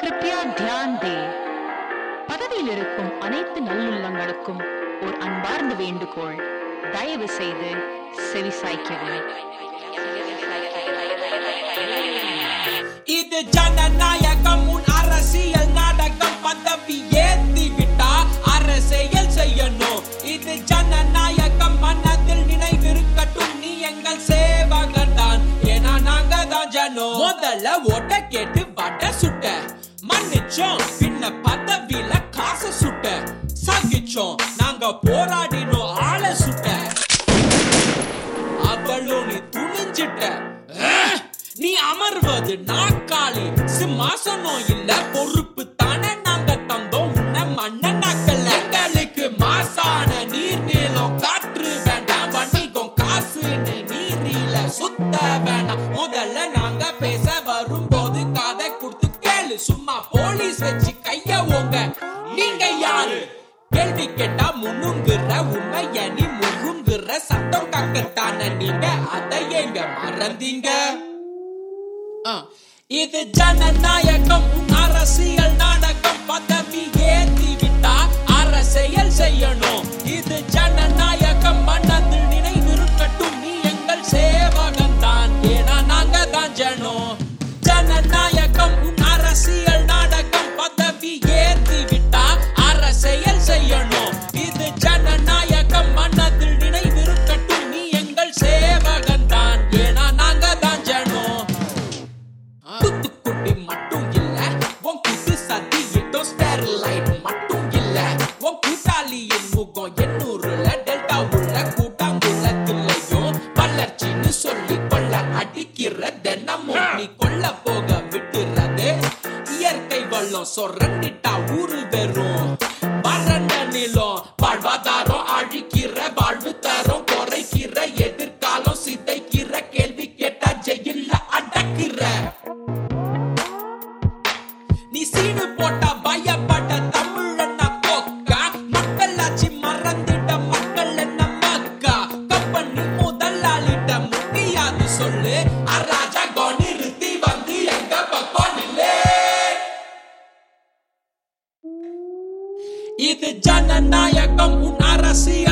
கிருப்பியா தியான் தே. பதவியில் இருக்கும் அனைத்து நல்லுள்ளங்களுக்கும் ஒரு அன்பார்ந்த வேண்டுகோள். தயவு செய்து செவிசாய்க்கவும் இது ஜனநாயகம் உன் அரசியல் நாடகம் பதவி ஏத்தி விட்டா அரசியல் செய்யணும். இது ஜனநாயகம். ஜனோ முதல்ல ஓட்ட கேட்டு வட சுட்ட. மன்னிச்சோம் பின்ன பதவியில காசு சுட்ட. சகிச்சோம் நாங்க போராடினோம் ஆள சுட்ட. அவளும் நீ துணிஞ்சிட்ட. நீ அமர்வது நாக்காளி சிம்மாசனம் இல்ல பொறுப்பு தானே நாங்க தந்தோம். உன்ன மன்ன வரும்போது காதை கொடுத்து கேளு. சும்மா போலீஸ் வச்சு கைய ஓங்க. நீங்க யாரு? கேள்வி கேட்டா முன்னுங்குற உண்மைய நீ முழுங்குற சட்டம் கக்கத்தான நீங்க? அதை எங்க மறந்தீங்க? இது ஜனநாயகம் அரசியல் நாடகம். அடிக்கிற தினமும் நீ கொல்ல போக விட்டுறது. இயற்கை வள்ளம் சொரண்டிட்டா ஊரு வெறும். வறண்ட நிலம் வாழ்வாதாரம் அழிக்கிற வாழ்வு தரம் குறைக்கிற எதிர்காலம் சிதைக்கிற கேள்வி கேட்டா ஜெயில அடக்குற. நீ சீடு போட்டா முடியாது சொல்லு அராஜகம் நிறுத்தி வந்து எங்க பக்கம் நில்லு இது ஜனநாயகம் உன் அரசியல்.